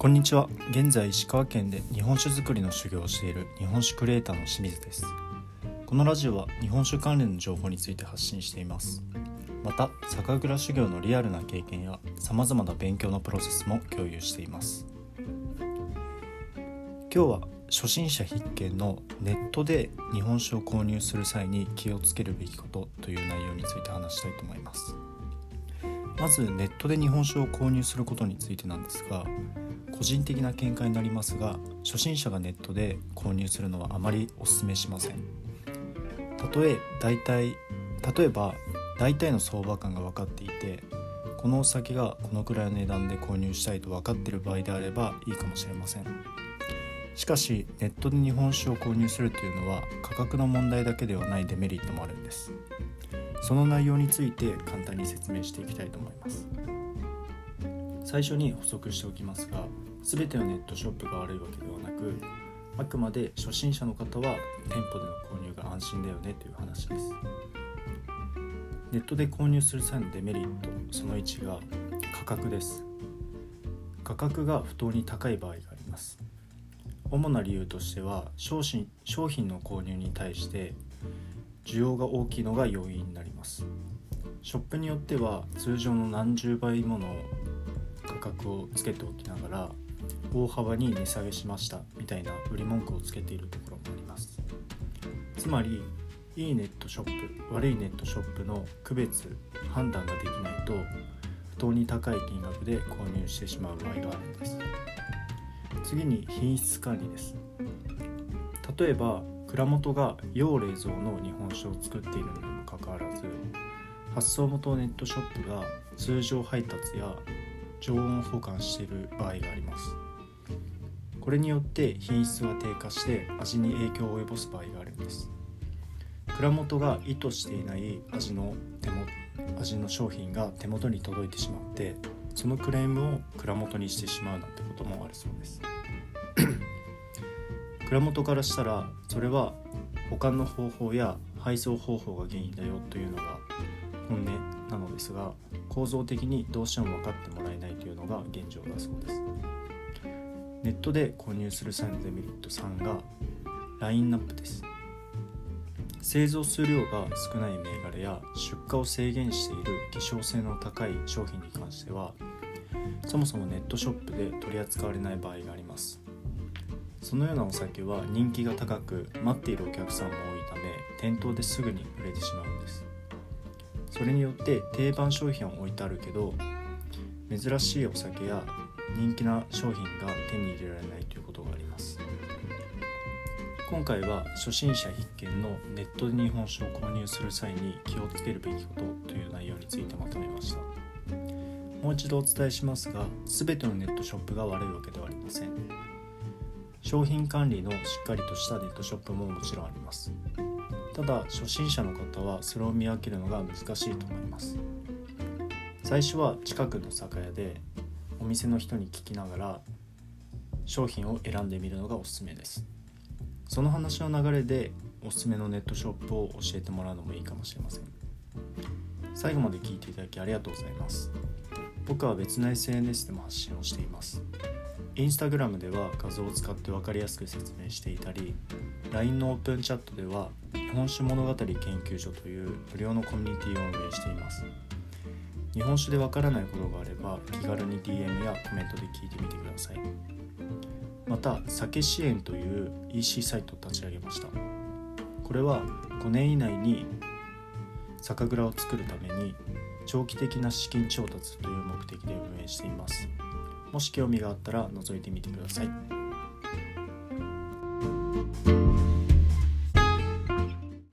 こんにちは。現在石川県で日本酒造りの修行をしている日本酒クリエイターの清水です。このラジオは日本酒関連の情報について発信しています。また酒蔵修行のリアルな経験やさまざまな勉強のプロセスも共有しています。今日は初心者必見のネットで日本酒を購入する際に気をつけるべきことという内容について話したいと思います。まずネットで日本酒を購入することについてなんですが個人的な見解になりますが初心者がネットで購入するのはあまりお勧めしません。例え大体例えば大体の相場感が分かっていてこのお酒がこのくらいの値段で購入したいと分かっている場合であればいいかもしれません。しかしネットで日本酒を購入するというのは価格の問題だけではないデメリットもあるんです。その内容について簡単に説明していきたいと思います。最初に補足しておきますが全てのネットショップが悪いわけではなくあくまで初心者の方は店舗での購入が安心だよねという話です。ネットで購入する際のデメリットその1が価格です。価格が不当に高い場合があります。主な理由としては商品商品の購入に対して需要が大きいのが要因になります。ショップによっては通常の何十倍もの格をつけておきながら大幅に値下げしましたみたいな売り文句をつけているところもあります。つまりいいネットショップ悪いネットショップの区別判断ができないと不当に高い金額で購入してしまう場合があるんです。次に品質管理です。例えば蔵元が要冷蔵の日本酒を作っているのにもかかわらず発送元ネットショップが通常配達や常温保管している場合があります。これによって品質が低下して味に影響を及ぼす場合があるんです。蔵元が意図していない味の手も味の商品が手元に届いてしまってそのクレームを蔵元にしてしまうなんてこともあるそうです。蔵元からしたらそれは保管の方法や配送方法が原因だよというのが本音なのですが構造的にどうしても分かってもらえないというのが現状だそうです。ネットで購入する際のデメリット3がラインナップです。製造数量が少ない銘柄や出荷を制限している希少性の高い商品に関してはそもそもネットショップで取り扱われない場合があります。そのようなお酒は人気が高く待っているお客さんも多いため店頭ですぐに売れてしまうんです。それによって定番商品は置いてあるけど珍しいお酒や人気な商品が手に入れられないということがあります。今回は初心者必見のネットで日本酒を購入する際に気をつけるべきことという内容についてまとめました。もう一度お伝えしますが全てのネットショップが悪いわけではありません。商品管理のしっかりとしたネットショップももちろんあります。ただ初心者の方はそれを見分けるのが難しいと思います。最初は近くの酒屋でお店の人に聞きながら商品を選んでみるのがおすすめです。その話の流れでおすすめのネットショップを教えてもらうのもいいかもしれません。最後まで聞いていただきありがとうございます。僕は別の SNS でも発信をしています。インスタグラムでは画像を使って分かりやすく説明していたり LINE のオープンチャットでは日本酒物語研究所という無料のコミュニティを運営しています。日本酒でわからないことがあれば気軽に DM やコメントで聞いてみてください。また酒支援という EC サイトを立ち上げました。これは5年以内に酒蔵を作るために長期的な資金調達という目的で運営しています。もし興味があったら覗いてみてください。